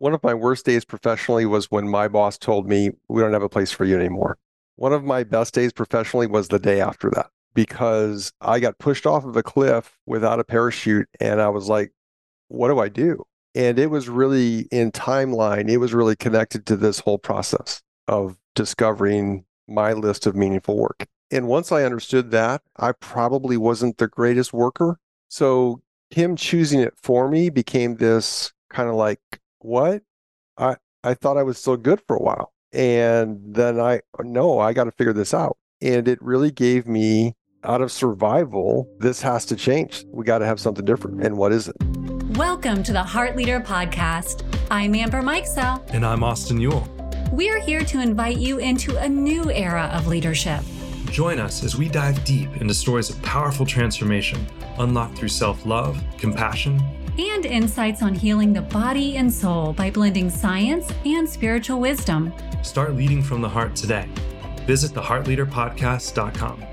One of my worst days professionally was when my boss told me, we don't have a place for you anymore. One of my best days professionally was the day after that because I got pushed off of a cliff without a parachute. And I was like, what do I do? And it was really in timeline, it was really connected to this whole process of discovering my list of meaningful work. And once I understood that, I probably wasn't the greatest worker. So him choosing it for me became this kind of like, what? I, I thought I was still good for a while. And then I, no, I got to figure this out. And it really gave me out of survival, this has to change. We got to have something different. And what is it? Welcome to the Heart Leader Podcast. I'm Amber Mikesell. And I'm Austin Yule. We are here to invite you into a new era of leadership. Join us as we dive deep into stories of powerful transformation unlocked through self love, compassion, and insights on healing the body and soul by blending science and spiritual wisdom. Start leading from the heart today. Visit theheartleaderpodcast.com.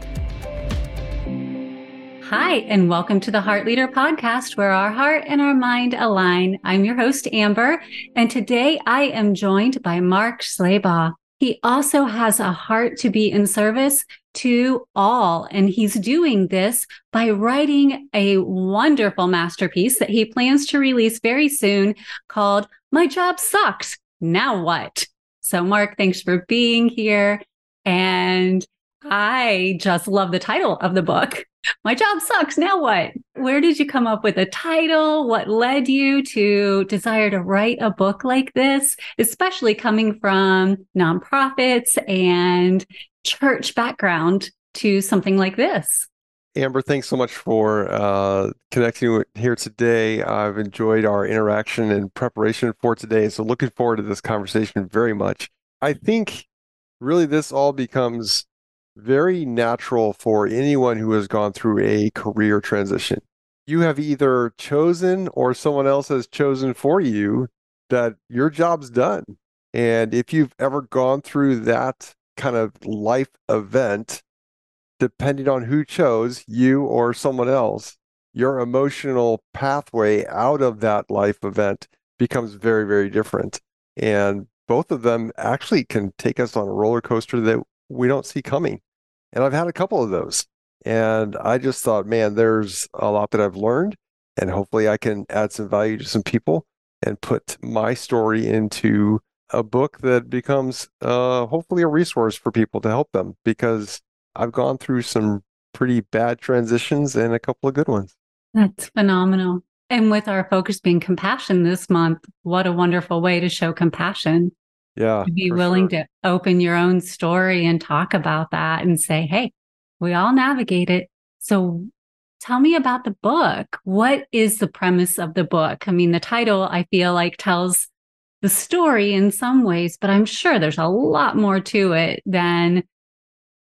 Hi, and welcome to the Heart Leader Podcast, where our heart and our mind align. I'm your host, Amber, and today I am joined by Mark Slabaugh. He also has a heart to be in service to all, and he's doing this by writing a wonderful masterpiece that he plans to release very soon called My Job Sucks. Now What? So, Mark, thanks for being here. And I just love the title of the book my job sucks. Now what? Where did you come up with a title? What led you to desire to write a book like this, especially coming from nonprofits and church background to something like this? Amber, thanks so much for uh, connecting here today. I've enjoyed our interaction and preparation for today. So, looking forward to this conversation very much. I think really this all becomes very natural for anyone who has gone through a career transition. You have either chosen or someone else has chosen for you that your job's done. And if you've ever gone through that kind of life event, depending on who chose, you or someone else, your emotional pathway out of that life event becomes very, very different. And both of them actually can take us on a roller coaster that we don't see coming. And I've had a couple of those. And I just thought, man, there's a lot that I've learned. And hopefully I can add some value to some people and put my story into a book that becomes uh, hopefully a resource for people to help them because I've gone through some pretty bad transitions and a couple of good ones. That's phenomenal. And with our focus being compassion this month, what a wonderful way to show compassion yeah to be willing sure. to open your own story and talk about that and say hey we all navigate it. So tell me about the book. What is the premise of the book? I mean the title i feel like tells the story in some ways but i'm sure there's a lot more to it than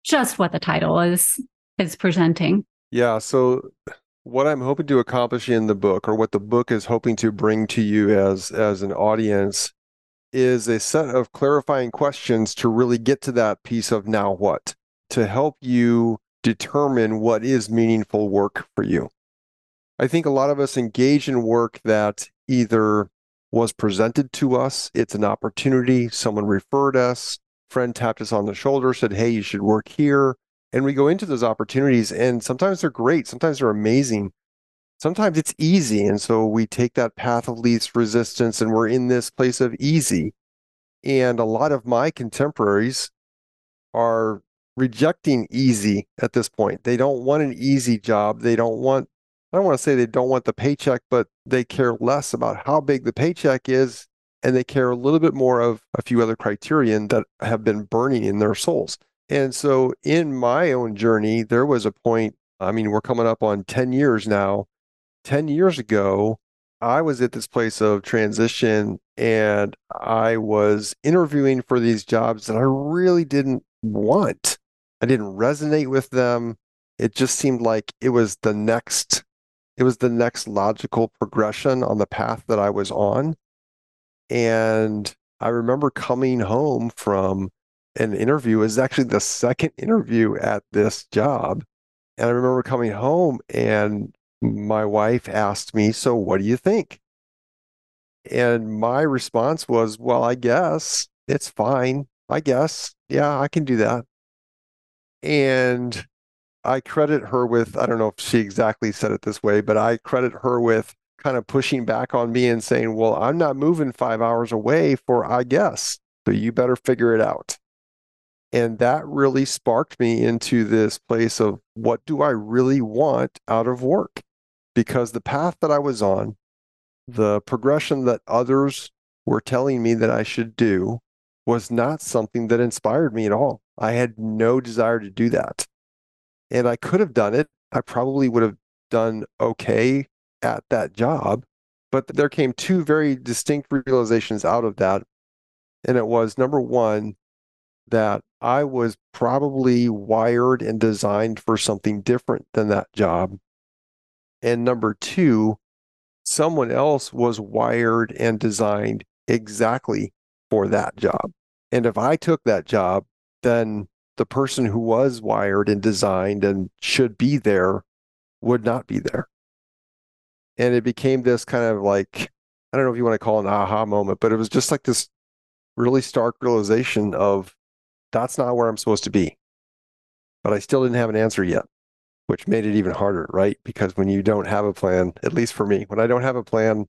just what the title is is presenting. Yeah so what i'm hoping to accomplish in the book or what the book is hoping to bring to you as as an audience is a set of clarifying questions to really get to that piece of now what, to help you determine what is meaningful work for you. I think a lot of us engage in work that either was presented to us, it's an opportunity, someone referred us, friend tapped us on the shoulder, said, Hey, you should work here. And we go into those opportunities, and sometimes they're great, sometimes they're amazing sometimes it's easy. And so we take that path of least resistance and we're in this place of easy. And a lot of my contemporaries are rejecting easy at this point. They don't want an easy job. They don't want, I don't want to say they don't want the paycheck, but they care less about how big the paycheck is. And they care a little bit more of a few other criterion that have been burning in their souls. And so in my own journey, there was a point, I mean, we're coming up on 10 years now 10 years ago, I was at this place of transition and I was interviewing for these jobs that I really didn't want. I didn't resonate with them. It just seemed like it was the next it was the next logical progression on the path that I was on. And I remember coming home from an interview. It was actually the second interview at this job. And I remember coming home and my wife asked me, So what do you think? And my response was, well, I guess it's fine. I guess. Yeah, I can do that. And I credit her with, I don't know if she exactly said it this way, but I credit her with kind of pushing back on me and saying, well, I'm not moving five hours away for I guess. So you better figure it out. And that really sparked me into this place of what do I really want out of work? Because the path that I was on, the progression that others were telling me that I should do was not something that inspired me at all. I had no desire to do that. And I could have done it. I probably would have done okay at that job. But there came two very distinct realizations out of that. And it was number one, that I was probably wired and designed for something different than that job. And number two, someone else was wired and designed exactly for that job. And if I took that job, then the person who was wired and designed and should be there would not be there. And it became this kind of like, I don't know if you want to call it an aha moment, but it was just like this really stark realization of that's not where I'm supposed to be. But I still didn't have an answer yet, which made it even harder, right? Because when you don't have a plan, at least for me, when I don't have a plan,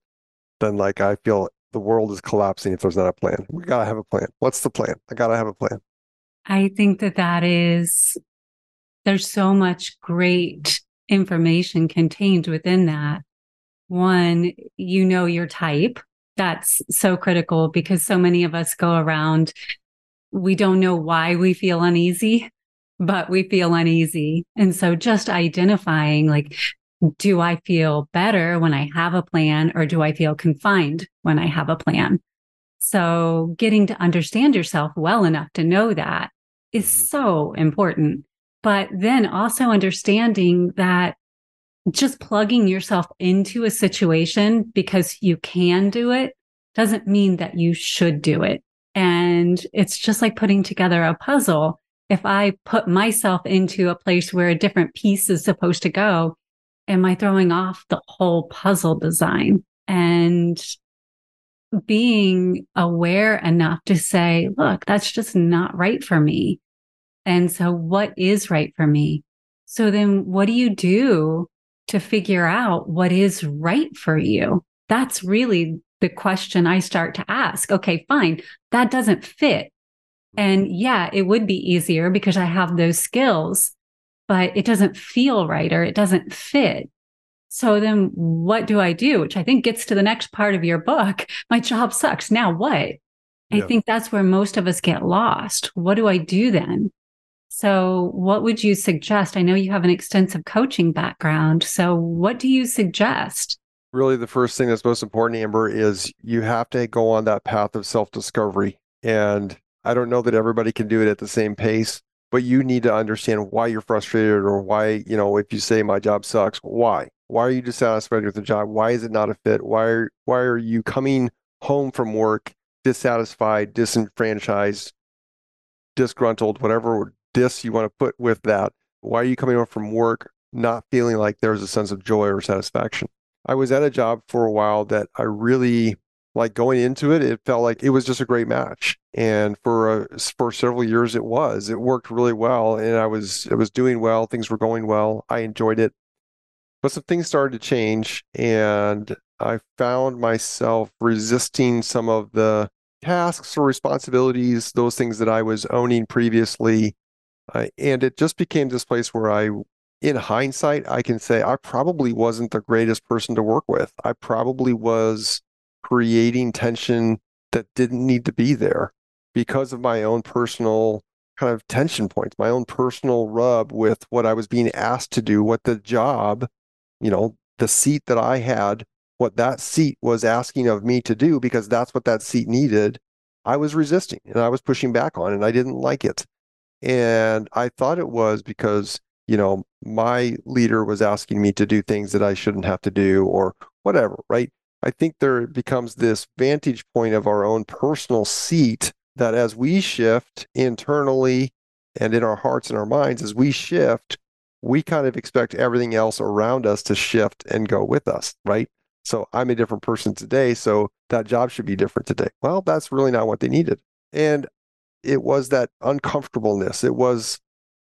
then like I feel the world is collapsing if there's not a plan. We got to have a plan. What's the plan? I got to have a plan. I think that that is, there's so much great information contained within that. One, you know your type. That's so critical because so many of us go around, we don't know why we feel uneasy, but we feel uneasy. And so just identifying like, do I feel better when I have a plan or do I feel confined when I have a plan? So getting to understand yourself well enough to know that is mm-hmm. so important. But then also understanding that just plugging yourself into a situation because you can do it doesn't mean that you should do it. And it's just like putting together a puzzle. If I put myself into a place where a different piece is supposed to go, am I throwing off the whole puzzle design? And being aware enough to say, look, that's just not right for me. And so, what is right for me? So, then what do you do to figure out what is right for you? That's really the question I start to ask. Okay, fine. That doesn't fit. And yeah, it would be easier because I have those skills, but it doesn't feel right or it doesn't fit. So then what do I do? Which I think gets to the next part of your book. My job sucks. Now what? I think that's where most of us get lost. What do I do then? So, what would you suggest? I know you have an extensive coaching background. So, what do you suggest? Really, the first thing that's most important, Amber, is you have to go on that path of self discovery. And I don't know that everybody can do it at the same pace, but you need to understand why you're frustrated or why, you know, if you say my job sucks, why? Why are you dissatisfied with the job? Why is it not a fit? Why are, why are you coming home from work dissatisfied, disenfranchised, disgruntled, whatever dis you want to put with that. Why are you coming home from work not feeling like there's a sense of joy or satisfaction? I was at a job for a while that I really like going into it. It felt like it was just a great match, and for a, for several years it was. It worked really well, and I was it was doing well. Things were going well. I enjoyed it, but some things started to change, and I found myself resisting some of the tasks or responsibilities, those things that I was owning previously, uh, and it just became this place where I, in hindsight, I can say I probably wasn't the greatest person to work with. I probably was creating tension that didn't need to be there because of my own personal kind of tension points, my own personal rub with what I was being asked to do, what the job, you know, the seat that I had, what that seat was asking of me to do, because that's what that seat needed. I was resisting and I was pushing back on, and I didn't like it. And I thought it was because, you know, my leader was asking me to do things that I shouldn't have to do or whatever, right? I think there becomes this vantage point of our own personal seat that as we shift internally and in our hearts and our minds, as we shift, we kind of expect everything else around us to shift and go with us, right? So I'm a different person today. So that job should be different today. Well, that's really not what they needed. And it was that uncomfortableness. It was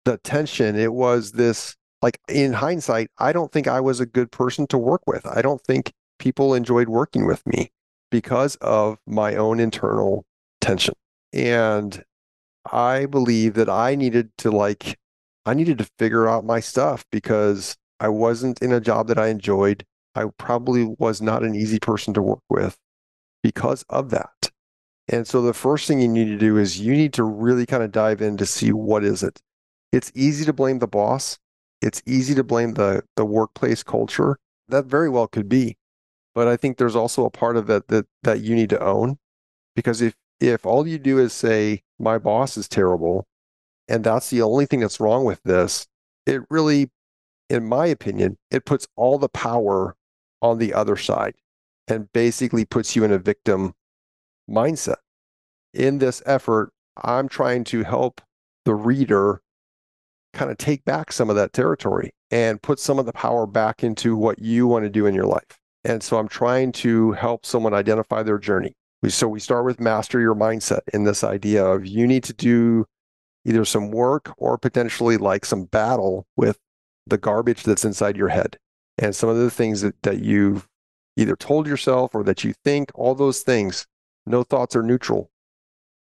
the tension. It was this, like in hindsight, I don't think I was a good person to work with. I don't think people enjoyed working with me because of my own internal tension. And I believe that I needed to like, I needed to figure out my stuff because I wasn't in a job that I enjoyed. I probably was not an easy person to work with because of that. And so the first thing you need to do is you need to really kind of dive in to see what is it. It's easy to blame the boss. It's easy to blame the the workplace culture. That very well could be. But I think there's also a part of it that that you need to own because if if all you do is say my boss is terrible and that's the only thing that's wrong with this, it really in my opinion, it puts all the power on the other side and basically puts you in a victim mindset. In this effort, I'm trying to help the reader kind of take back some of that territory and put some of the power back into what you want to do in your life. And so I'm trying to help someone identify their journey. So we start with master your mindset in this idea of you need to do either some work or potentially like some battle with the garbage that's inside your head and some of the things that, that you've either told yourself or that you think, all those things, no thoughts are neutral.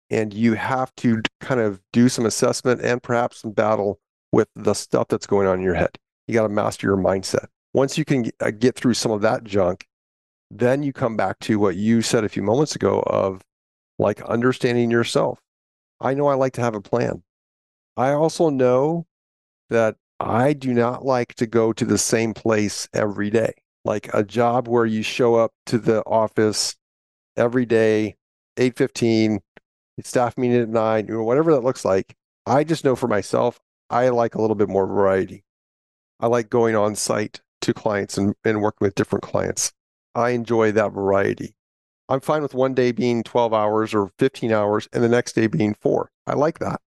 And you have to kind of do some assessment and perhaps some battle with the stuff that's going on in your head. You got to master your mindset. Once you can uh, get through some of that junk, then you come back to what you said a few moments ago of like understanding yourself. I know I like to have a plan. I also know that I do not like to go to the same place every day. Like a job where you show up to the office every day, 8:15, staff meeting at 9, or whatever that looks like. I just know for myself, I like a little bit more variety. I like going on site to clients and, and working with different clients. I enjoy that variety. I'm fine with one day being 12 hours or 15 hours and the next day being four. I like that.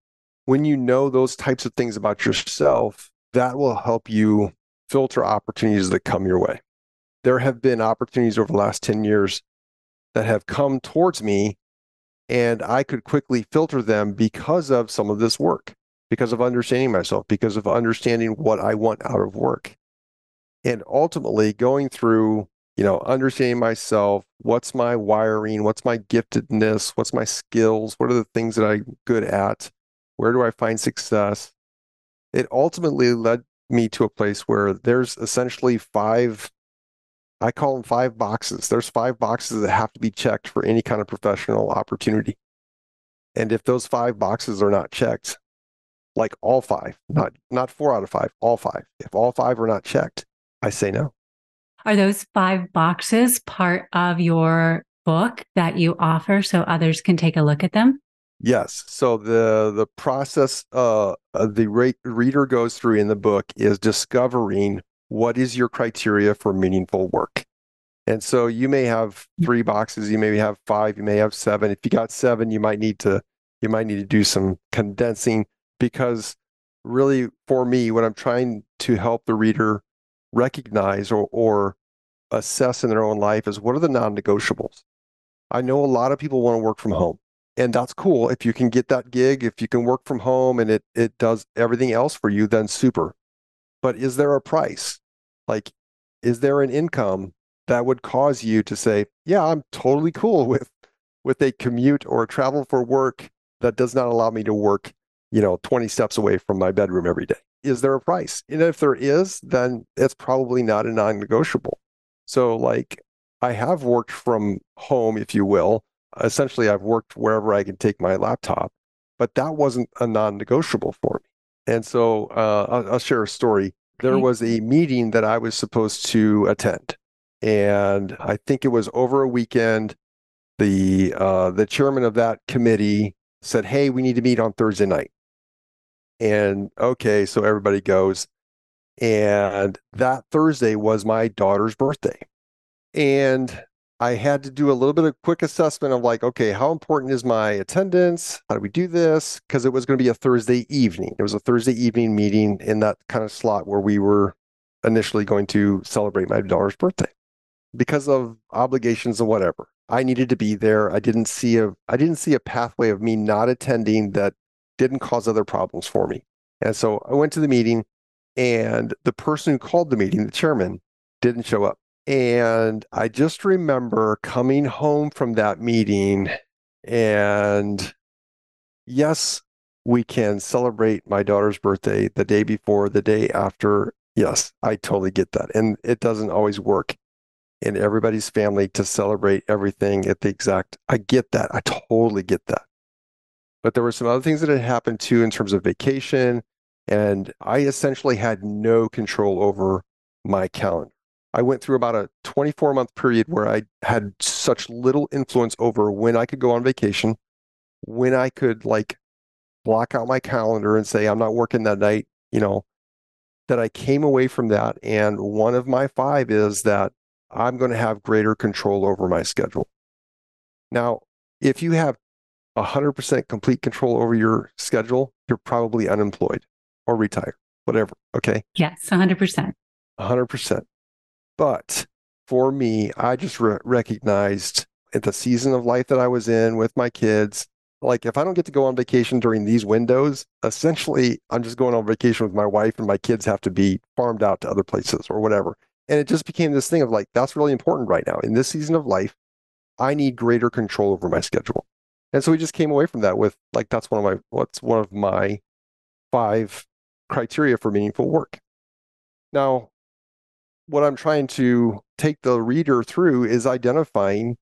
When you know those types of things about yourself, that will help you filter opportunities that come your way. There have been opportunities over the last 10 years that have come towards me, and I could quickly filter them because of some of this work, because of understanding myself, because of understanding what I want out of work. And ultimately going through, you know, understanding myself, what's my wiring, what's my giftedness, what's my skills, what are the things that I'm good at, where do I find success? it ultimately led me to a place where there's essentially five I call them five boxes. There's five boxes that have to be checked for any kind of professional opportunity. And if those five boxes are not checked, like all five, not not four out of five, all five. If all five are not checked, I say no. Are those five boxes part of your book that you offer so others can take a look at them? Yes. So the the process uh, the re- reader goes through in the book is discovering what is your criteria for meaningful work. And so you may have three boxes, you may have five, you may have seven. If you got seven, you might need to you might need to do some condensing because really for me what I'm trying to help the reader recognize or, or assess in their own life is what are the non-negotiables. I know a lot of people want to work from home and that's cool. If you can get that gig if you can work from home and it it does everything else for you then super. But is there a price? Like is there an income that would cause you to say yeah i'm totally cool with with a commute or travel for work that does not allow me to work you know 20 steps away from my bedroom every day is there a price and if there is then it's probably not a non-negotiable so like i have worked from home if you will essentially I've worked wherever I can take my laptop, but that wasn't a non-negotiable for me. And so uh, I'll, I'll, share a story. There was a meeting that I was supposed to attend, and I think it was over a weekend. The uh, the chairman of that committee said, "Hey, we need to meet on Thursday night." And okay, so everybody goes. And that Thursday was my daughter's birthday. And I had to do a little bit of quick assessment of like, okay, how important is my attendance? How do we do this? Because it was going to be a Thursday evening. It was a Thursday evening meeting in that kind of slot where we were initially going to celebrate my daughter's birthday. because of obligations and whatever. I needed to be there. I didn't see a I didn't see a pathway of me not attending that didn't cause other problems for me. And so I went to the meeting and the person who called the meeting, the chairman, didn't show up. And I just remember coming home from that meeting and yes, we can celebrate my daughter's birthday the day before, the day after. Yes, I totally get that. And it doesn't always work in everybody's family to celebrate everything at the exact. I get that. I totally get that. But there were some other things that had happened too in terms of vacation. And I essentially had no control over my calendar. I went through about a 24 month period where I had such little influence over when I could go on vacation, when I could like block out my calendar and say, I'm not working that night, you know, that I came away from that. And one of my five is that I'm going to have greater control over my schedule. Now, if you have 100% complete control over your schedule, you're probably unemployed or retired, whatever. Okay. Yes, 100%. 100%. But for me, I just re- recognized at the season of life that I was in with my kids, like if I don't get to go on vacation during these windows, essentially I'm just going on vacation with my wife and my kids have to be farmed out to other places or whatever. And it just became this thing of like, that's really important right now. In this season of life, I need greater control over my schedule. And so we just came away from that with like, that's one of my, what's one of my five criteria for meaningful work. Now, what I'm trying to take the reader through is identifying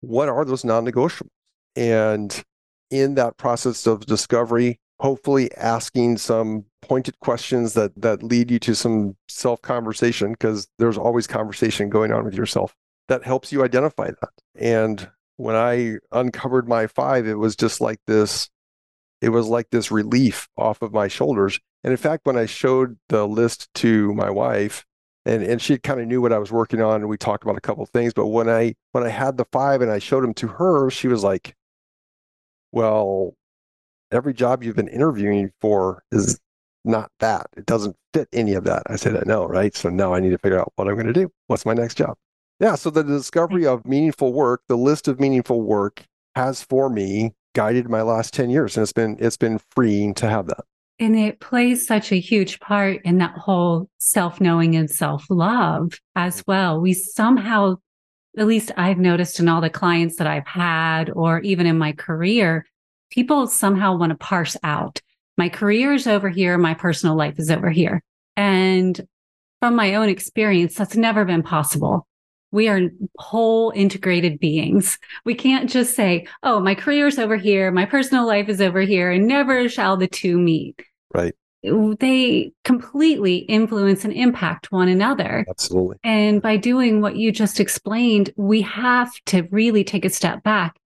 what are those non negotiables. And in that process of discovery, hopefully asking some pointed questions that that lead you to some self conversation because there's always conversation going on with yourself that helps you identify that. And when I uncovered my five, it was just like this it was like this relief off of my shoulders. And in fact, when I showed the list to my wife, and and she kind of knew what I was working on, and we talked about a couple things. But when I when I had the five and I showed them to her, she was like, "Well, every job you've been interviewing for is not that. It doesn't fit any of that." I said, "I know, right? So now I need to figure out what I'm going to do. What's my next job?" Yeah. So the discovery mm. of meaningful work, the list of meaningful work, has for me guided my last 10 years and it's been it's been freeing to have that. And it plays such a huge part in that whole self-knowing and self-love as mm. well. We somehow at least i've noticed in all the clients that i've had or even in my career people somehow want to parse out my career is over here my personal life is over here. And from my own experience that's never been possible we are whole integrated beings. We can't just say, oh, my career's over here, my personal life is over here, and never shall the two meet. Right. They completely influence and impact one another. Absolutely. And by doing what you just explained, we have to really take a step back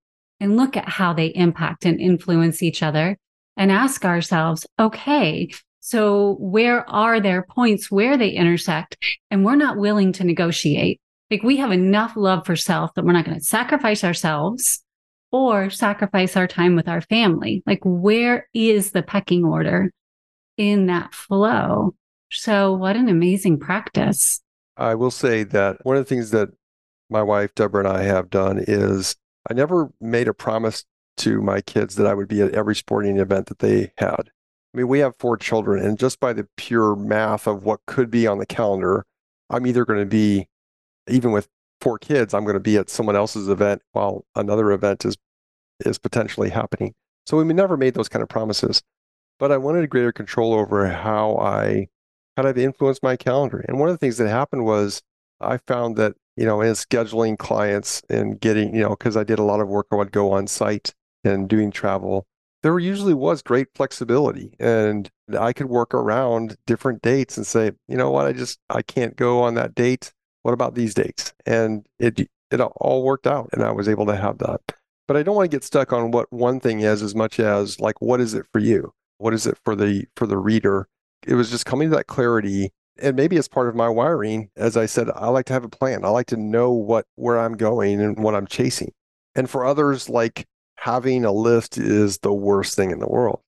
and look at how they impact and influence each other and ask ourselves, okay, so where are there points where they intersect and we're not willing to negotiate? Like we have enough love for self that we're not going to sacrifice ourselves or sacrifice our time with our family. Like where is the pecking order in that flow? So what an amazing practice. I will say that one of the things that my wife Deborah and I have done is I never made a promise to my kids that I would be at every sporting event that they had. I mean, we have four children, and just by the pure math of what could be on the calendar, I'm either going to be even with four kids, I'm going to be at someone else's event while another event is is potentially happening. So we never made those kind of promises, but I wanted greater control over how I kind of influenced my calendar. And one of the things that happened was I found that you know in scheduling clients and getting you know because I did a lot of work, I would go on site and doing travel. There usually was great flexibility, and I could work around different dates and say, you know what, I just I can't go on that date what about these dates? And it it all worked out, and I was able to have that. But I don't want to get stuck on what one thing is as much as like what is it for you? What is it for the for the reader? It was just coming to that clarity and maybe as part of my wiring as i said i like to have a plan i like to know what where i'm going and what i'm chasing and for others like having a list is the worst thing in the world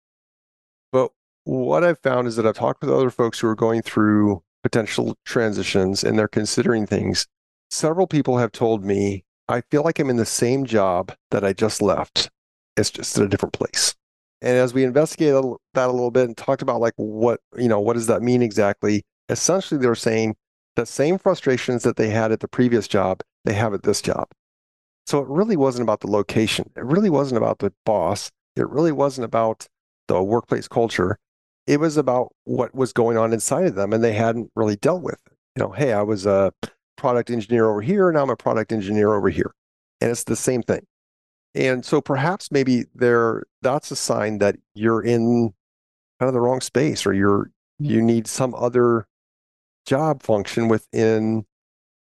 but what i've found is that i've talked with other folks who are going through potential transitions and they're considering things several people have told me I feel like I'm in the same job that I just left. It's just at a different place. And as we investigated that a little bit and talked about like what, you know, what does that mean exactly? Essentially, they're saying the same frustrations that they had at the previous job, they have at this job. So it really wasn't about the location. It really wasn't about the boss. It really wasn't about the workplace culture. It was about what was going on inside of them and they hadn't really dealt with. It. You know, hey, I was a product engineer over here, now I'm a product engineer over here. And it's the same thing. And so perhaps maybe there that's a sign that you're in kind of the wrong space or you're you need some other job function within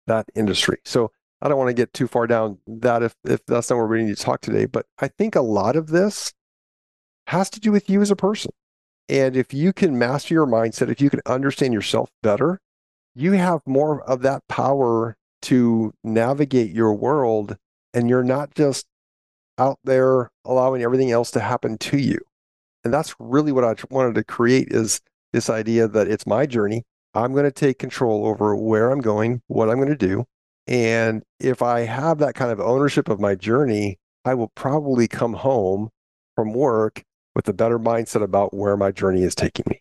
that industry. So I don't want to get too far down that if if that's not where we need to talk today, but I think a lot of this has to do with you as a person. And if you can master your mindset, if you can understand yourself better, you have more of that power to navigate your world and you're not just out there allowing everything else to happen to you. And that's really what I wanted to create is this idea that it's my journey. I'm going to take control over where I'm going, what I'm going to do. And if I have that kind of ownership of my journey, I will probably come home from work with a better mindset about where my journey is taking me.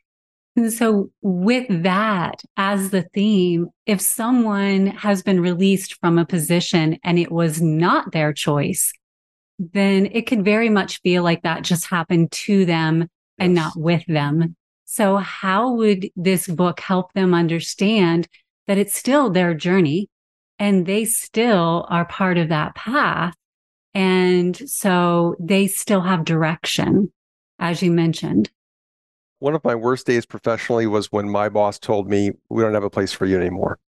And so, with that as the theme, if someone has been released from a position and it was not their choice, then it could very much feel like that just happened to them yes. and not with them. So, how would this book help them understand that it's still their journey and they still are part of that path? And so they still have direction, as you mentioned. One of my worst days professionally was when my boss told me, We don't have a place for you anymore.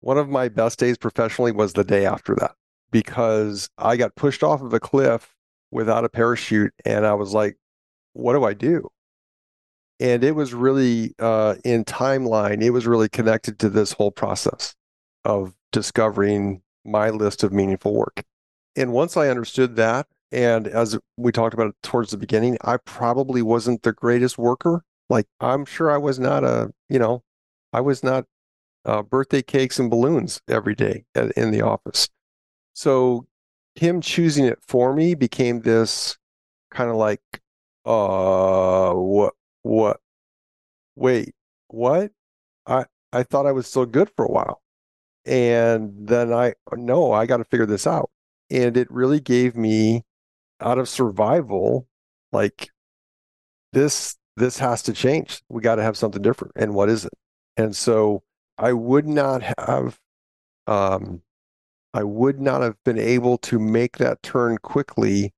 One of my best days professionally was the day after that because I got pushed off of a cliff without a parachute. And I was like, what do I do? And it was really uh, in timeline, it was really connected to this whole process of discovering my list of meaningful work. And once I understood that, and as we talked about towards the beginning, I probably wasn't the greatest worker. Like, I'm sure I was not a, you know, I was not uh, birthday cakes and balloons every day at, in the office. So him choosing it for me became this kind of like, uh, what, what, wait, what? I, I thought I was still good for a while. And then I, no, I got to figure this out. And it really gave me out of survival, like this, this has to change. We got to have something different. And what is it? And so I would not have, um, I would not have been able to make that turn quickly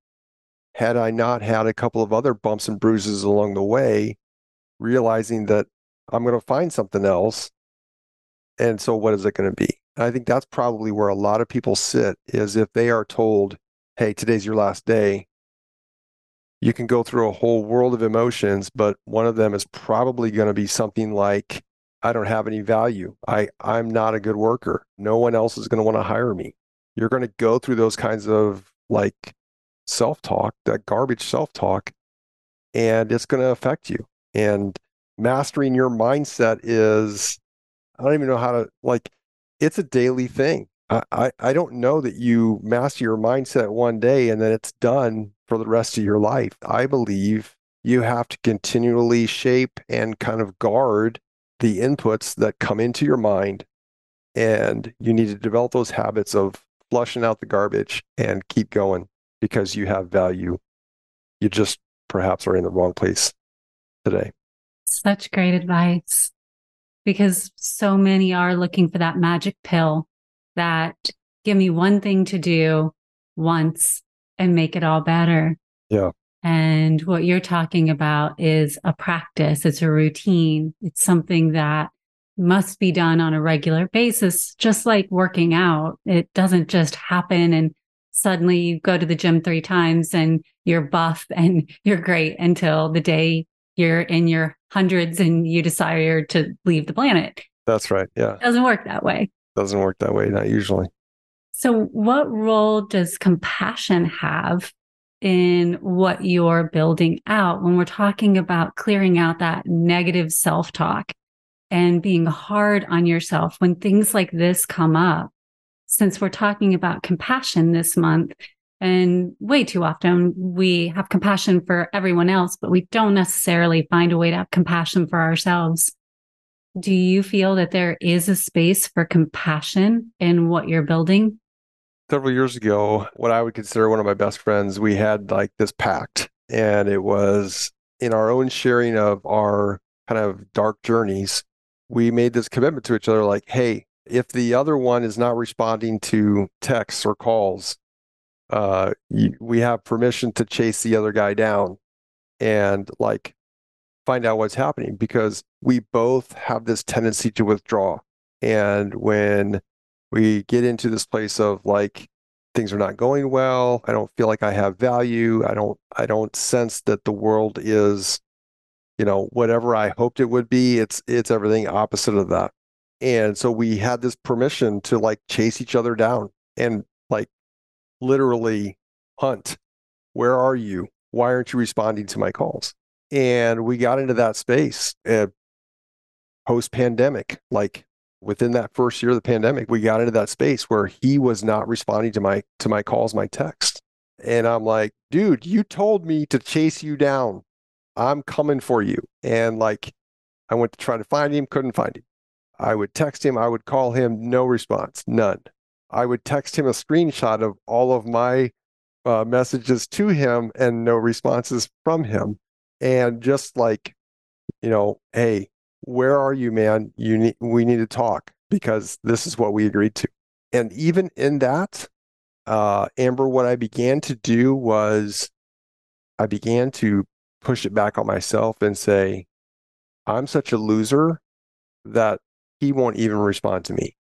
had I not had a couple of other bumps and bruises along the way, realizing that I'm going to find something else. And so, what is it going to be? And I think that's probably where a lot of people sit is if they are told, hey, today's your last day, you can go through a whole world of emotions, but one of them is probably going to be something like, I don't have any value. I, I'm not a good worker. No one else is going to want to hire me. You're going to go through those kinds of like self talk, that garbage self talk, and it's going to affect you. And mastering your mindset is, I don't even know how to, like, it's a daily thing. I, I, don't know that you master your mindset one day and then it's done for the rest of your life. I believe you have to continually shape and kind of guard the inputs that come into your mind and you need to develop those habits of flushing out the garbage and keep going because you have value. You just perhaps are in the wrong place today. Such great advice because so many are looking for that magic pill that give me one thing to do once and make it all better yeah and what you're talking about is a practice, it's a routine, it's something that must be done on a regular basis, just like working out. It doesn't just happen and suddenly you go to the gym three times and you're buff and you're great until the day you're in your hundreds and you desire to leave the planet. That's right. Yeah. It doesn't work that way. Doesn't work that way, not usually. So, what role does compassion have in what you're building out when we're talking about clearing out that negative self talk and being hard on yourself when things like this come up. since we're talking about compassion this month, and way too often we have compassion for everyone else, but we don't necessarily find a way to have compassion for ourselves. Do you feel that there is a space for compassion in what you're building? Several years ago, what I would consider one of my best friends, we had like this pact, and it was in our own sharing of our kind of dark journeys, we made this commitment to each other like, hey, if the other one is not responding to texts or calls, uh, we have permission to chase the other guy down and like find out what's happening because we both have this tendency to withdraw. And when we get into this place of like things are not going well, I don't feel like I have value. I don't I don't sense that the world is you know whatever I hoped it would be. It's it's everything opposite of that. And so we had this permission to like chase each other down and like literally hunt. Where are you? Why aren't you responding to my calls? And we got into that space uh, post pandemic. Like within that first year of the pandemic, we got into that space where he was not responding to my to my calls, my texts. And I'm like, dude, you told me to chase you down. I'm coming for you. And like I went to try to find him, couldn't find him. I would text him, I would call him, no response, none. I would text him a screenshot of all of my uh, messages to him and no responses from him. And just like, you know, hey, where are you, man? You need, we need to talk because this is what we agreed to. And even in that, uh, Amber, what I began to do was I began to push it back on myself and say, I'm such a loser that he won't even respond to me.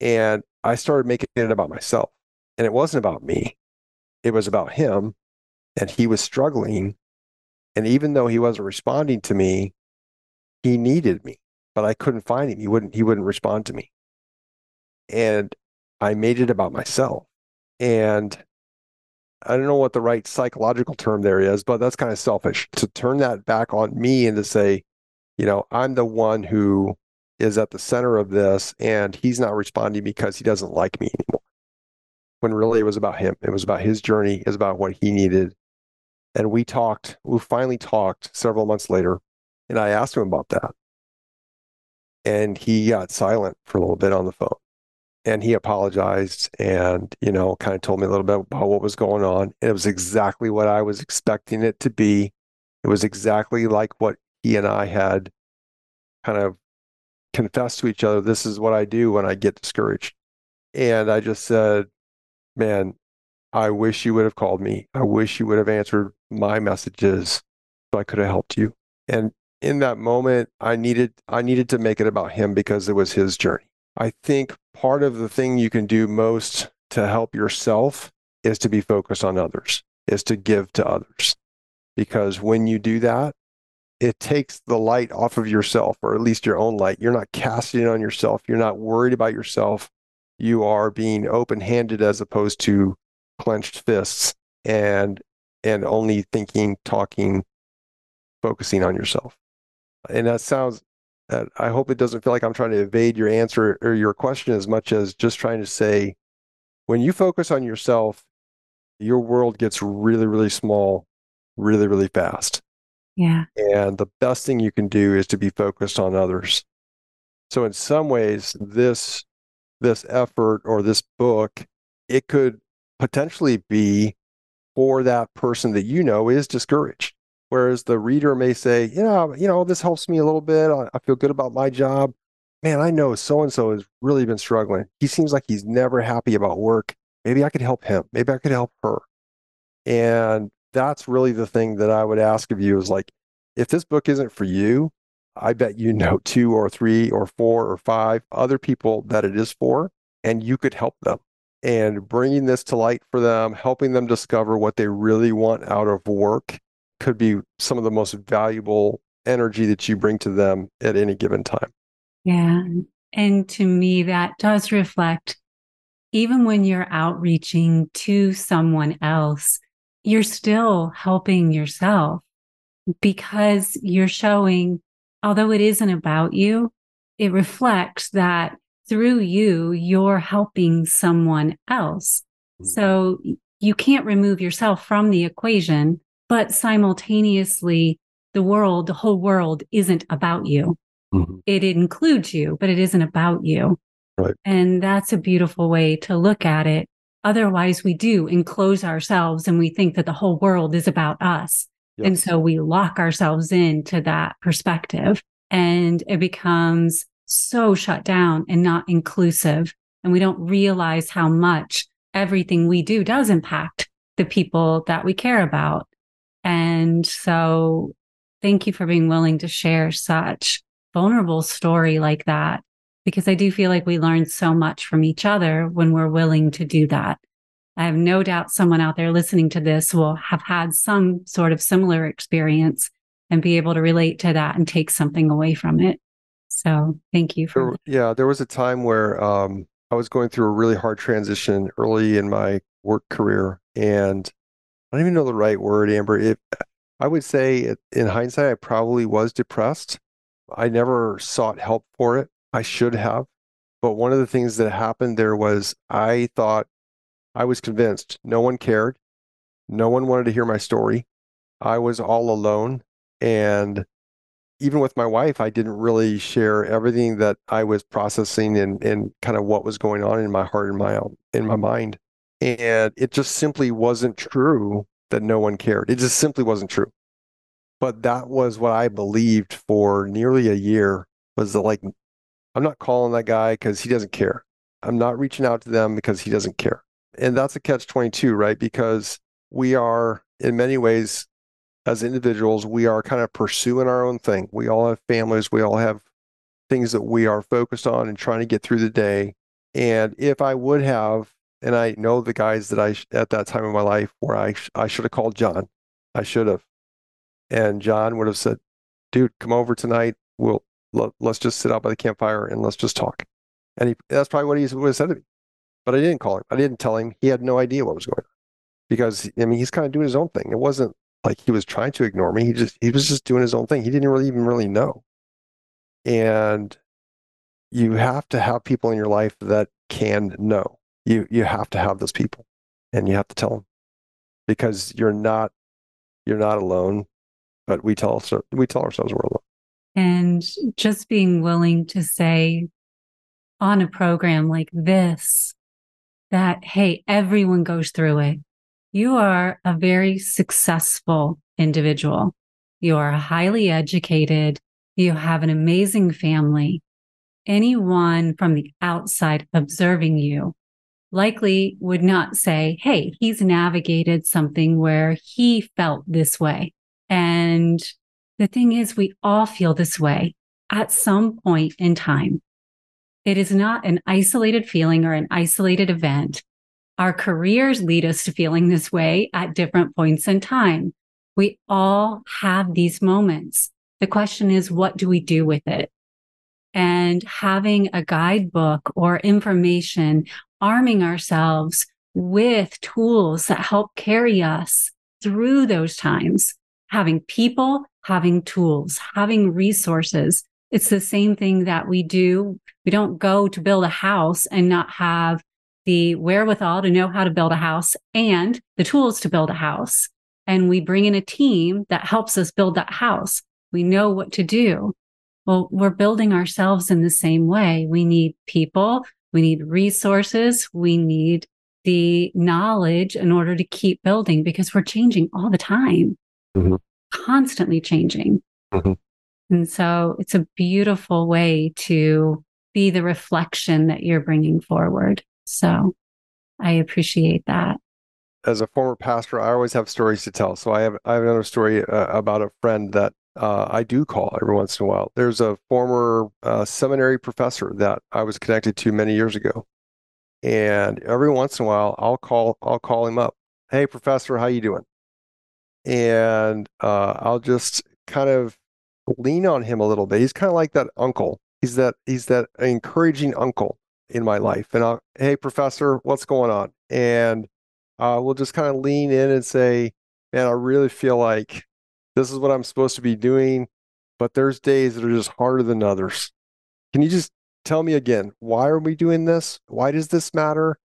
And I started making it about myself. And it wasn't about me, it was about him. And he was struggling. And even though he wasn't responding to me, he needed me, but I couldn't find him. He wouldn't, he wouldn't respond to me. And I made it about myself. And I don't know what the right psychological term there is, but that's kind of selfish to turn that back on me and to say, you know, I'm the one who is at the center of this and he's not responding because he doesn't like me anymore. When really it was about him. It was about his journey, it was about what he needed. And we talked, we finally talked several months later, and I asked him about that. And he got silent for a little bit on the phone. And he apologized and, you know, kind of told me a little bit about what was going on. And it was exactly what I was expecting it to be. It was exactly like what he and I had kind of confessed to each other, this is what I do when I get discouraged. And I just said, man, I wish you would have called me. I wish you would have answered my messages so I could have helped you. And in that moment, I needed I needed to make it about him because it was his journey. I think part of the thing you can do most to help yourself is to be focused on others, is to give to others. Because when you do that, it takes the light off of yourself, or at least your own light. You're not casting it on yourself. You're not worried about yourself. You are being open handed as opposed to clenched fists and and only thinking, talking, focusing on yourself. And that sounds I hope it doesn't feel like I'm trying to evade your answer or your question as much as just trying to say when you focus on yourself, your world gets really, really small, really, really fast. Yeah. And the best thing you can do is to be focused on others. So in some ways, this this effort or this book, it could potentially be for that person that you know is discouraged. Whereas the reader may say, you know, you know, this helps me a little bit. I, I feel good about my job. Man, I know so and so has really been struggling. He seems like he's never happy about work. Maybe I could help him. Maybe I could help her. And that's really the thing that I would ask of you is like, if this book isn't for you, I bet you know two or three or four or five other people that it is for, and you could help them. And bringing this to light for them, helping them discover what they really want out of work could be some of the most valuable energy that you bring to them at any given time. Yeah. And to me, that does reflect even when you're outreaching to someone else, you're still helping yourself because you're showing, although it isn't about you, it reflects that through you, you're helping someone else. Mm-hmm. So you can't remove yourself from the equation, but simultaneously, the world, the whole world isn't about you. Mm-hmm. It includes you, but it isn't about you. Right. And that's a beautiful way to look at it. Otherwise, we do enclose ourselves and we think that the whole world is about us. Yes. And so we lock ourselves into that perspective and it becomes so shut down and not inclusive. And we don't realize how much everything we do does impact the people that we care about. And so thank you for being willing to share such vulnerable story like that because I do feel like we learn so much from each other when we're willing to do that. I have no doubt someone out there listening to this will have had some sort of similar experience and be able to relate to that and take something away from it. So thank you for there, yeah, there was a time where um, I was going through a really hard transition early in my work career and I don't even know the right word, Amber. If I would say in hindsight, I probably was depressed. I never sought help for it. I should have. But one of the things that happened there was I thought I was convinced no one cared. No one wanted to hear my story. I was all alone. And even with my wife, I didn't really share everything that I was processing and, and kind of what was going on in my heart and my in my mind. And it just simply wasn't true that no one cared. It just simply wasn't true. But that was what I believed for nearly a year was that like I'm not calling that guy because he doesn't care. I'm not reaching out to them because he doesn't care. And that's a catch 22, right? Because we are, in many ways, as individuals, we are kind of pursuing our own thing. We all have families, we all have things that we are focused on and trying to get through the day. And if I would have, and I know the guys that I, at that time in my life, where I, I should have called John, I should have. And John would have said, dude, come over tonight. We'll, let, us just sit out by the campfire and let's just talk. And he, that's probably what he would have said to me. But I didn't call him. I didn't tell him. He had no idea what was going on because I mean he's kind of doing his own thing. It wasn't like he was trying to ignore me. He just he was just doing his own thing. He didn't really even really know. And you have to have people in your life that can know. You you have to have those people, and you have to tell them because you're not you're not alone. But we tell we tell ourselves we're alone. And just being willing to say on a program like this that, hey, everyone goes through it. You are a very successful individual. You are highly educated. You have an amazing family. Anyone from the outside observing you likely would not say, Hey, he's navigated something where he felt this way. And the thing is, we all feel this way at some point in time. It is not an isolated feeling or an isolated event. Our careers lead us to feeling this way at different points in time. We all have these moments. The question is, what do we do with it? And having a guidebook or information, arming ourselves with tools that help carry us through those times, having people having tools, having resources. It's the same thing that we do. We don't go to build a house and not have the wherewithal to know how to build a house and the tools to build a house. And we bring in a team that helps us build that house. We know what to do. Well, we're building ourselves in the same way. We need people. We need resources. We need the knowledge in order to keep building because we're changing all the time. Mm-hmm constantly changing. Mm-hmm. And so it's a beautiful way to be the reflection that you're bringing forward. So I appreciate that. As a former pastor, I always have stories to tell. So I have I have another story uh, about a friend that uh, I do call every once in a while. There's a former uh, seminary professor that I was connected to many years ago, and every once in a while I'll call I'll call him up. Hey, professor, how you doing? and uh, I'll just kind of lean on him a little bit. He's kind of like that uncle. He's that he's that encouraging uncle in my life. And I'll, hey, professor, what's going on? And uh, we'll just kind of lean in and say, man, I really feel like this is what I'm supposed to be doing, but there's days that are just harder than others. Can you just tell me again, why are we doing this? Why does this matter?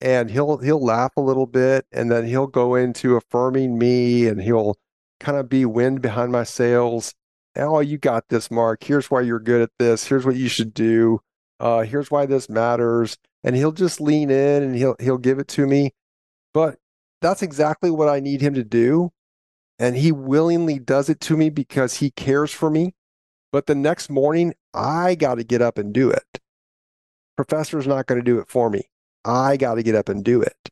And he'll he'll laugh a little bit and then he'll go into affirming me and he'll kind of be wind behind my sails. Oh, you got this, Mark. Here's why you're good at this. Here's what you should do. Uh, here's why this matters. And he'll just lean in and he'll he'll give it to me. But that's exactly what I need him to do. And he willingly does it to me because he cares for me. But the next morning, I got to get up and do it. Professor's not going to do it for me. I got to get up and do it.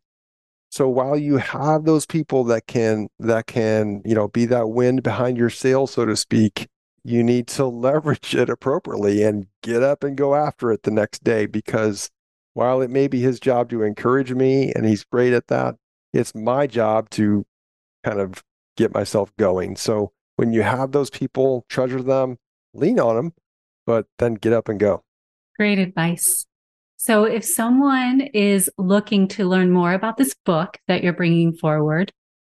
So while you have those people that can that can, you know, be that wind behind your sail so to speak, you need to leverage it appropriately and get up and go after it the next day because while it may be his job to encourage me and he's great at that, it's my job to kind of get myself going. So when you have those people, treasure them, lean on them, but then get up and go. Great advice. So if someone is looking to learn more about this book that you're bringing forward,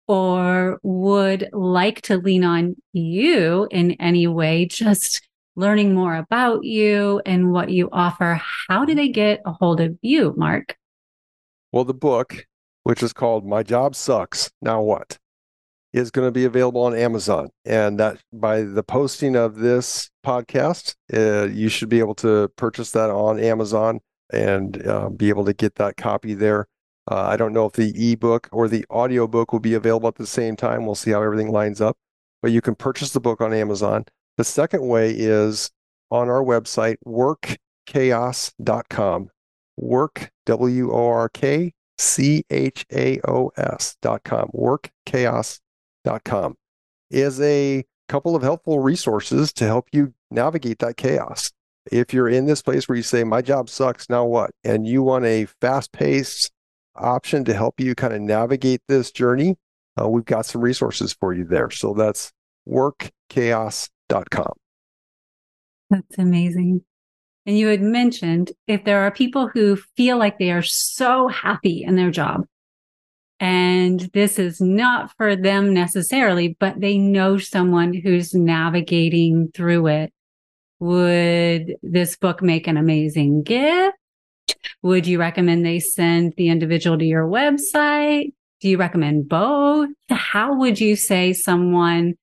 or would like to lean on you in any way, just learning more about you and what you offer, how do they get a hold of you, Mark? Well, the book, which is called My Job Sucks, Now What? is going to be available on Amazon. And that by the posting of this podcast, uh, you should be able to purchase that on Amazon and uh, be able to get that copy there. Uh, I don't know if the ebook or the audiobook will be available at the same time. We'll see how everything lines up. But you can purchase the book on Amazon. The second way is on our website, workchaos.com. Work, W O R K C H A O S.com. Workchaos.com is a couple of helpful resources to help you navigate that chaos. If you're in this place where you say, My job sucks, now what? And you want a fast paced option to help you kind of navigate this journey, uh, we've got some resources for you there. So that's workchaos.com. That's amazing. And you had mentioned if there are people who feel like they are so happy in their job, and this is not for them necessarily, but they know someone who's navigating through it. Would this book make an amazing gift? Would you recommend they send the individual to your website? Do you recommend both? How would you say someone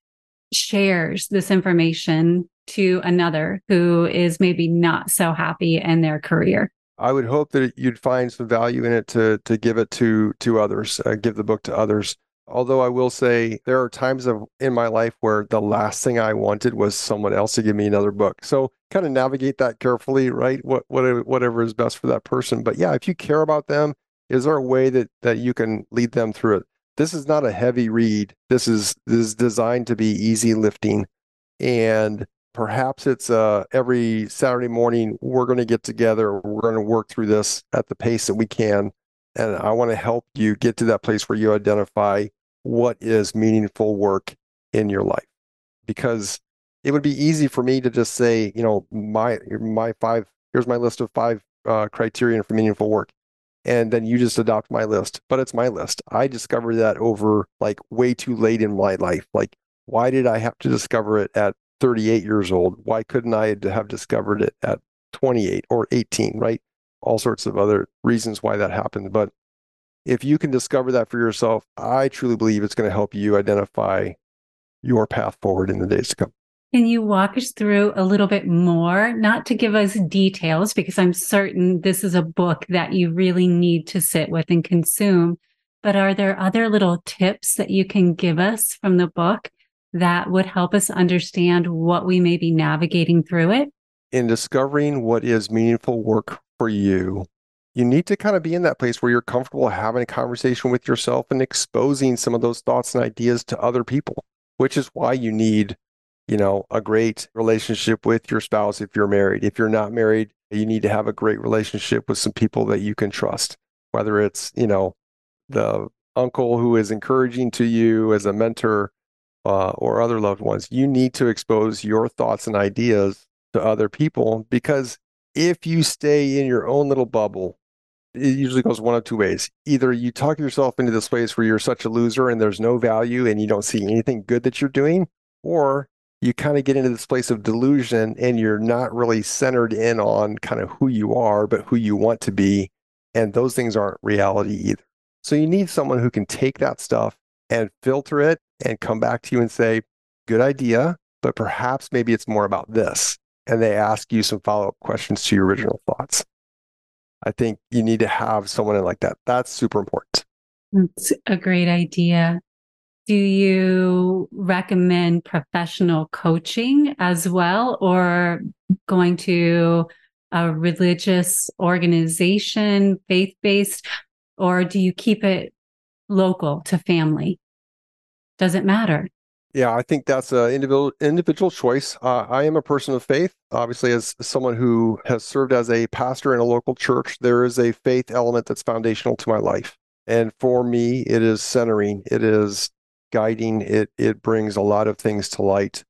shares this information to another who is maybe not so happy in their career? I would hope that you'd find some value in it to to give it to to others, uh, give the book to others. Although I will say there are times of in my life where the last thing I wanted was someone else to give me another book. So kind of navigate that carefully, right? What what whatever is best for that person. But yeah, if you care about them, is there a way that that you can lead them through it? This is not a heavy read. This is this is designed to be easy lifting, and perhaps it's uh every Saturday morning we're going to get together. We're going to work through this at the pace that we can, and I want to help you get to that place where you identify what is meaningful work in your life, because it would be easy for me to just say, you know, my my five here's my list of five uh, criterion for meaningful work, and then you just adopt my list. But it's my list. I discovered that over like way too late in my life. Like, why did I have to discover it at 38 years old? Why couldn't I have discovered it at 28 or 18? Right? All sorts of other reasons why that happened, but if you can discover that for yourself, I truly believe it's going to help you identify your path forward in the days to come. Can you walk us through a little bit more? Not to give us details, because I'm certain this is a book that you really need to sit with and consume. But are there other little tips that you can give us from the book that would help us understand what we may be navigating through it? In discovering what is meaningful work for you, you need to kind of be in that place where you're comfortable having a conversation with yourself and exposing some of those thoughts and ideas to other people, which is why you need you know, a great relationship with your spouse if you're married. If you're not married, you need to have a great relationship with some people that you can trust, whether it's, you know, the uncle who is encouraging to you as a mentor uh, or other loved ones. You need to expose your thoughts and ideas to other people because if you stay in your own little bubble, it usually goes one of two ways. Either you talk yourself into this place where you're such a loser and there's no value and you don't see anything good that you're doing, or you kind of get into this place of delusion and you're not really centered in on kind of who you are, but who you want to be. And those things aren't reality either. So you need someone who can take that stuff and filter it and come back to you and say, good idea, but perhaps maybe it's more about this. And they ask you some follow up questions to your original thoughts. I think you need to have someone in like that. That's super important. That's a great idea. Do you recommend professional coaching as well, or going to a religious organization, faith based, or do you keep it local to family? Does it matter? Yeah, I think that's an individual individual choice. Uh, I am a person of faith. Obviously, as someone who has served as a pastor in a local church, there is a faith element that's foundational to my life. And for me, it is centering. It is guiding. It it brings a lot of things to light,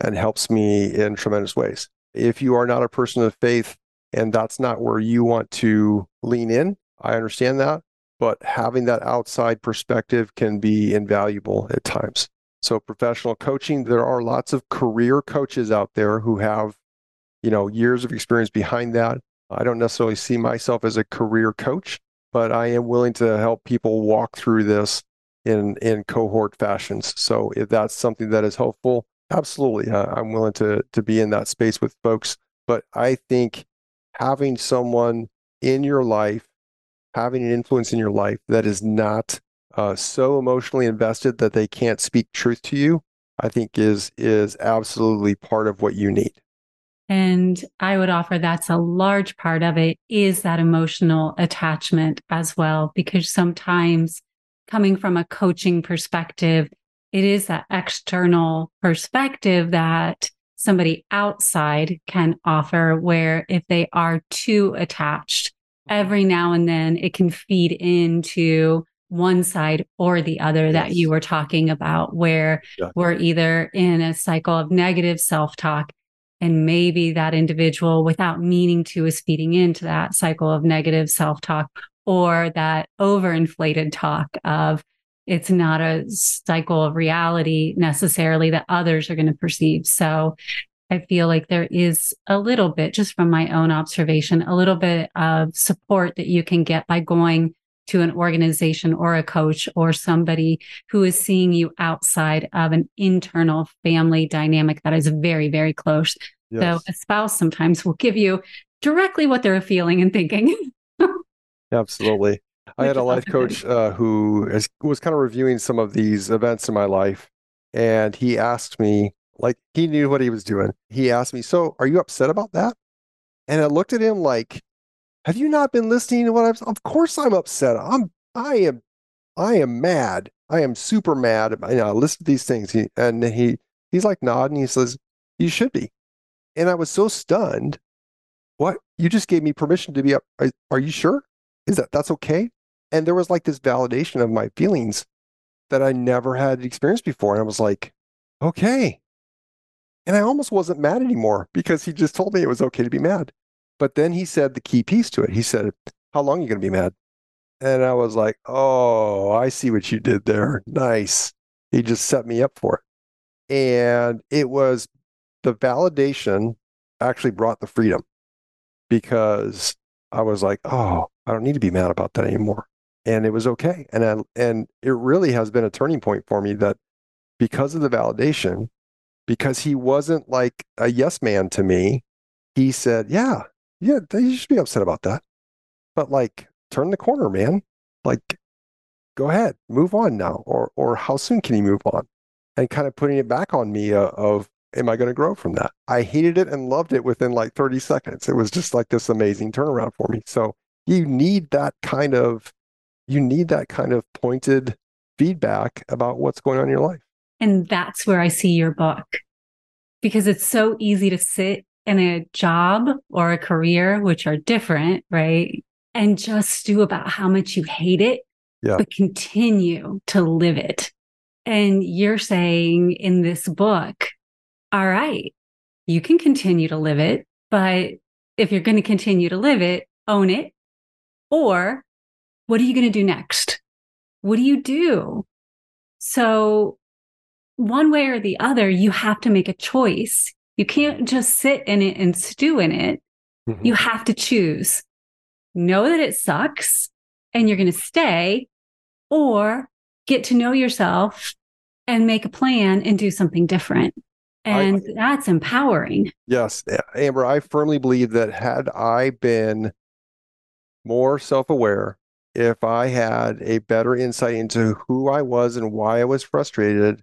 and helps me in tremendous ways. If you are not a person of faith, and that's not where you want to lean in, I understand that. But having that outside perspective can be invaluable at times. So professional coaching, there are lots of career coaches out there who have, you know, years of experience behind that. I don't necessarily see myself as a career coach, but I am willing to help people walk through this in in cohort fashions. So if that's something that is helpful, absolutely, uh, I'm willing to to be in that space with folks. But I think having someone in your life, having an influence in your life that is not uh, so emotionally invested that they can't speak truth to you, I think is is absolutely part of what you need. And I would offer that's a large part of it is that emotional attachment as well, because sometimes coming from a coaching perspective, it is that external perspective that somebody outside can offer, where if they are too attached, every now and then it can feed into one side or the other yes. that you were talking about, where yeah. we're either in a cycle of negative self talk, and maybe that individual, without meaning to, is feeding into that cycle of negative self talk or that overinflated talk of it's not a cycle of reality necessarily that others are going to perceive. So I feel like there is a little bit, just from my own observation, a little bit of support that you can get by going to an organization or a coach or somebody who is seeing you outside of an internal family dynamic that is very, very close. Yes. So a spouse sometimes will give you directly what they're feeling and thinking. Absolutely. I had a life coach uh, who is, was kind of reviewing some of these events in my life. And he asked me, like, he knew what he was doing. He asked me, So are you upset about that? And I looked at him like, have you not been listening to what I'm? Of course, I'm upset. I'm. I am. I am mad. I am super mad. You know, I listen to these things. He, and he he's like nodding. He says, "You should be." And I was so stunned. What? You just gave me permission to be up. Are, are you sure? Is that that's okay? And there was like this validation of my feelings that I never had experienced before. And I was like, okay. And I almost wasn't mad anymore because he just told me it was okay to be mad. But then he said the key piece to it. He said, How long are you going to be mad? And I was like, Oh, I see what you did there. Nice. He just set me up for it. And it was the validation actually brought the freedom because I was like, Oh, I don't need to be mad about that anymore. And it was okay. And I, and it really has been a turning point for me that because of the validation, because he wasn't like a yes man to me, he said, Yeah, yeah, you should be upset about that. But like, turn the corner, man. Like, go ahead, move on now. Or, or how soon can you move on? And kind of putting it back on me uh, of, am I going to grow from that? I hated it and loved it within like 30 seconds. It was just like this amazing turnaround for me. So you need that kind of, you need that kind of pointed feedback about what's going on in your life. And that's where I see your book because it's so easy to sit in a job or a career, which are different, right? And just stew about how much you hate it, yeah. but continue to live it. And you're saying in this book, all right, you can continue to live it, but if you're going to continue to live it, own it. Or what are you going to do next? What do you do? So one way or the other, you have to make a choice. You can't just sit in it and stew in it. Mm-hmm. You have to choose. Know that it sucks and you're going to stay, or get to know yourself and make a plan and do something different. And I, that's empowering. Yes. Amber, I firmly believe that had I been more self aware, if I had a better insight into who I was and why I was frustrated,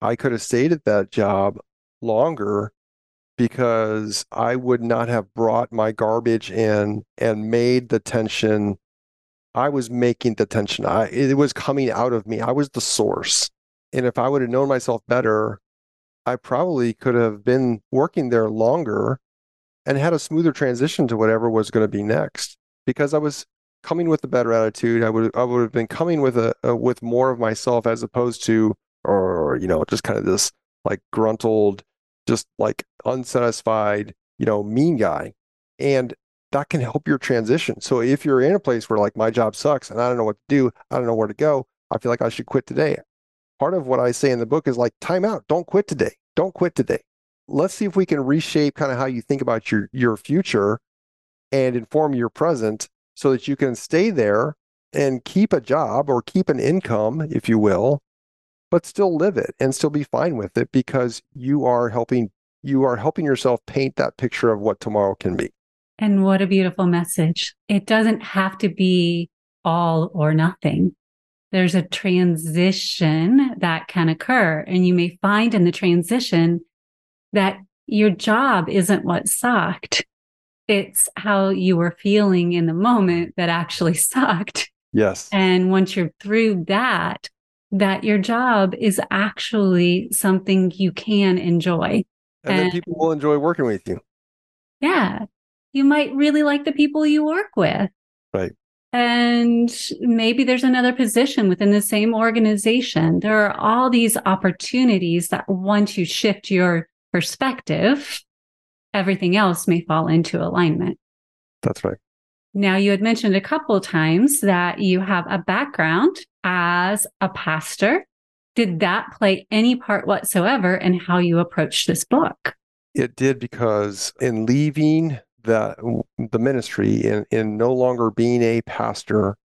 I could have stayed at that job longer because I would not have brought my garbage in and made the tension. I was making the tension. I, it was coming out of me. I was the source. And if I would have known myself better, I probably could have been working there longer and had a smoother transition to whatever was going to be next because I was coming with a better attitude. I would I would have been coming with a, a with more of myself as opposed to or you know just kind of this like gruntled, just like unsatisfied, you know, mean guy. And that can help your transition. So if you're in a place where like my job sucks and I don't know what to do, I don't know where to go, I feel like I should quit today. Part of what I say in the book is like time out, don't quit today. Don't quit today. Let's see if we can reshape kind of how you think about your your future and inform your present so that you can stay there and keep a job or keep an income, if you will, but still live it and still be fine with it because you are helping you are helping yourself paint that picture of what tomorrow can be. And what a beautiful message. It doesn't have to be all or nothing. There's a transition that can occur. And you may find in the transition that your job isn't what sucked it's how you were feeling in the moment that actually sucked. Yes. And once you're through that, that your job is actually something you can enjoy. And, and then people will enjoy working with you. Yeah. You might really like the people you work with. Right. And maybe there's another position within the same organization. There are all these opportunities that once you shift your perspective, everything else may fall into alignment. That's right. Now, you had mentioned a couple times that you have a background as a pastor. Did that play any part whatsoever in how you approached this book? It did because in leaving the the ministry in in no longer being a pastor,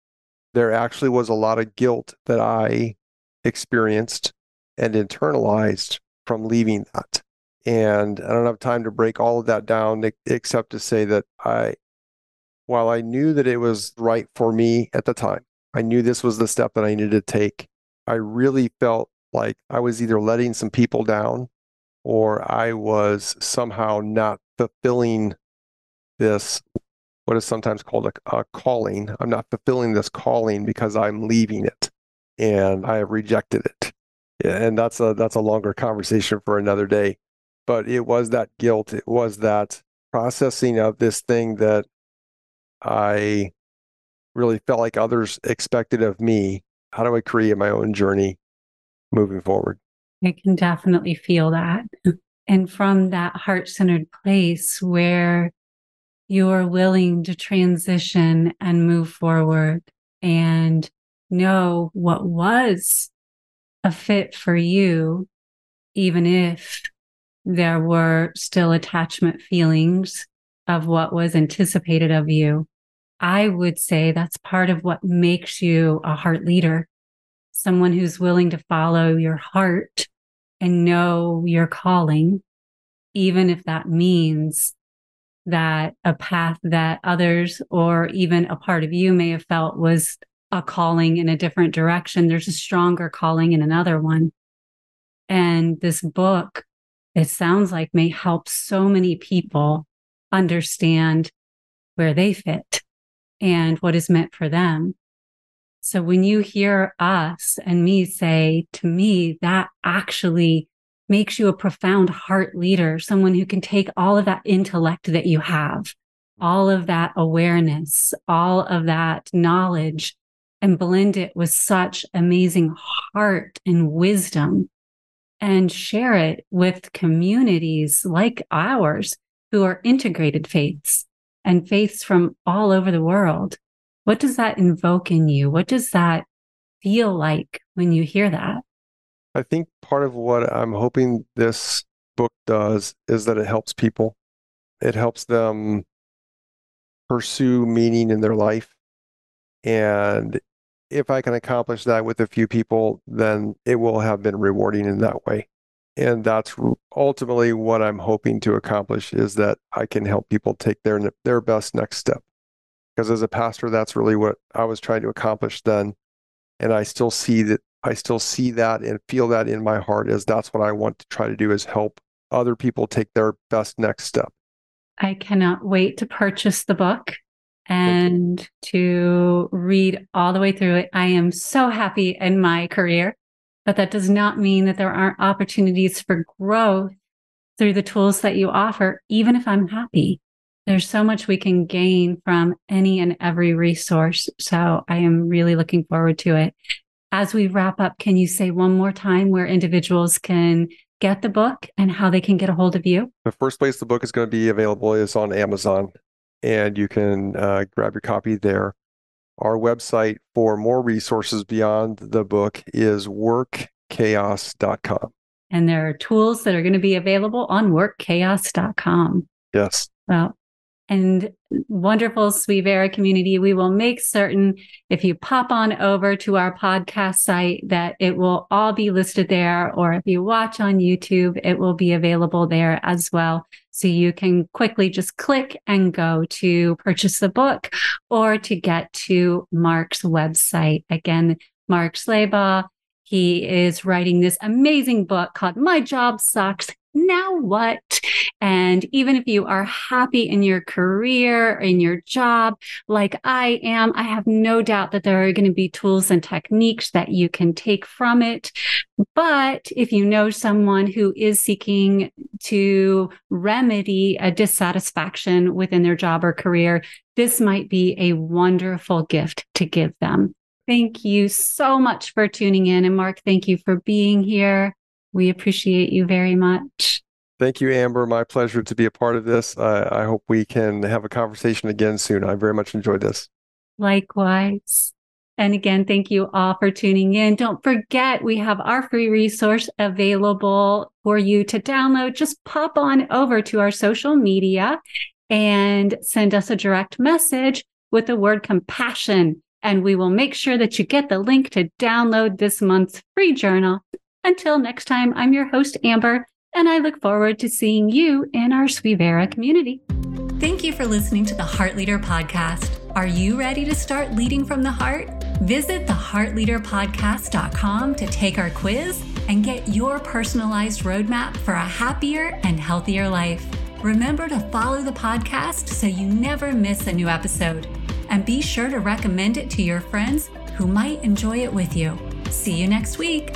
there actually was a lot of guilt that I experienced and internalized from leaving that. And I don't have time to break all of that down except to say that I, while I knew that it was right for me at the time, I knew this was the step that I needed to take. I really felt like I was either letting some people down or I was somehow not fulfilling this, what is sometimes called a, a calling. I'm not fulfilling this calling because I'm leaving it and I have rejected it. And that's a that's a longer conversation for another day but it was that guilt. It was that processing of this thing that I really felt like others expected of me. How do I create my own journey moving forward? I can definitely feel that. And from that heart centered place where you're willing to transition and move forward and know what was a fit for you, even if there were still attachment feelings of what was anticipated of you. I would say that's part of what makes you a heart leader, someone who's willing to follow your heart and know your calling, even if that means that a path that others or even a part of you may have felt was a calling in a different direction. There's a stronger calling in another one. And this book it sounds like may help so many people understand where they fit and what is meant for them. So when you hear us and me say to me, that actually makes you a profound heart leader, someone who can take all of that intellect that you have, all of that awareness, all of that knowledge and blend it with such amazing heart and wisdom and share it with communities like ours who are integrated faiths and faiths from all over the world. What does that invoke in you? What does that feel like when you hear that? I think part of what I'm hoping this book does is that it helps people. It helps them pursue meaning in their life. And if I can accomplish that with a few people, then it will have been rewarding in that way. And that's ultimately what I'm hoping to accomplish is that I can help people take their their best next step. Because as a pastor, that's really what I was trying to accomplish then. And I still see that I still see that and feel that in my heart as that's what I want to try to do is help other people take their best next step. I cannot wait to purchase the book and to read all the way through it. I am so happy in my career, but that does not mean that there aren't opportunities for growth through the tools that you offer, even if I'm happy. There's so much we can gain from any and every resource. So I am really looking forward to it. As we wrap up, can you say one more time where individuals can get the book and how they can get a hold of you? The first place the book is going to be available is on Amazon, and you can uh, grab your copy there. Our website for more resources beyond the book is workchaos.com. And there are tools that are going to be available on workchaos.com. Yes. Well, and wonderful Suivera community, we will make certain if you pop on over to our podcast site that it will all be listed there. Or if you watch on YouTube, it will be available there as well. So you can quickly just click and go to purchase the book or to get to Mark's website. Again, Mark Slabaugh. He is writing this amazing book called My Job Sucks now what? And even if you are happy in your career, in your job, like I am, I have no doubt that there are going to be tools and techniques that you can take from it. But if you know someone who is seeking to remedy a dissatisfaction within their job or career, this might be a wonderful gift to give them. Thank you so much for tuning in. And Mark, thank you for being here. We appreciate you very much. Thank you, Amber. My pleasure to be a part of this. I hope we can have a conversation again soon. I very much enjoyed this. Likewise. And again, thank you all for tuning in. Don't forget, we have our free resource available for you to download. Just pop on over to our social media and send us a direct message with the word compassion. And we will make sure that you get the link to download this month's free journal until next time, I'm your host, Amber, and I look forward to seeing you in our Suivera community. Thank you for listening to the Heart Leader Podcast. Are you ready to start leading from the heart? Visit theheartleaderpodcast.com to take our quiz and get your personalized roadmap for a happier and healthier life. Remember to follow the podcast so you never miss a new episode. And be sure to recommend it to your friends who might enjoy it with you. See you next week.